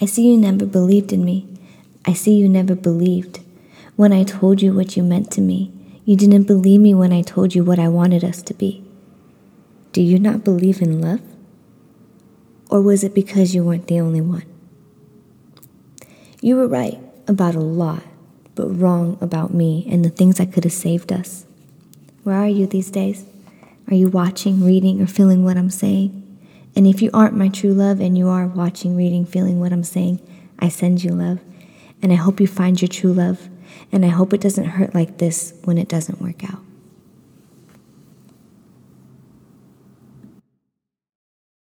I see you never believed in me. I see you never believed. When I told you what you meant to me, you didn't believe me when I told you what I wanted us to be. Do you not believe in love? Or was it because you weren't the only one? You were right about a lot, but wrong about me and the things that could have saved us. Where are you these days? Are you watching, reading, or feeling what I'm saying? And if you aren't my true love and you are watching, reading, feeling what I'm saying, I send you love. And I hope you find your true love. And I hope it doesn't hurt like this when it doesn't work out.